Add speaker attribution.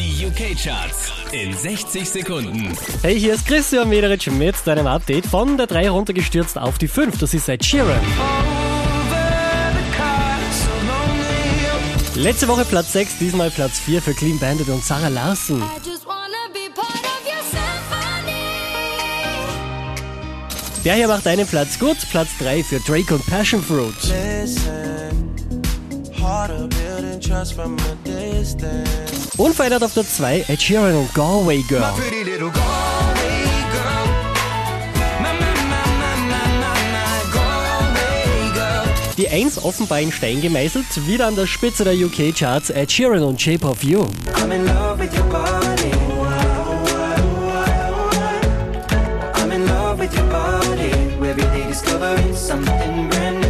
Speaker 1: Die UK-Charts in 60 Sekunden.
Speaker 2: Hey, hier ist Christian Mederitsch mit deinem Update von der 3 runtergestürzt auf die 5. Das ist Ed Sheeran. Letzte Woche Platz 6, diesmal Platz 4 für Clean Bandit und Sarah Larsen. Der hier macht einen Platz gut, Platz 3 für Drake und Passion Fruit.
Speaker 3: Listen, harder building trust from a distance.
Speaker 2: Unverändert auf der 2 Ed Sheeran und Galway Girl. Die 1 offenbar in Stein gemeißelt, wieder an der Spitze der UK-Charts Ed Sheeran und Shape of You.
Speaker 3: I'm in love with your body. I'm in love with your body. Every day discovering something brand new.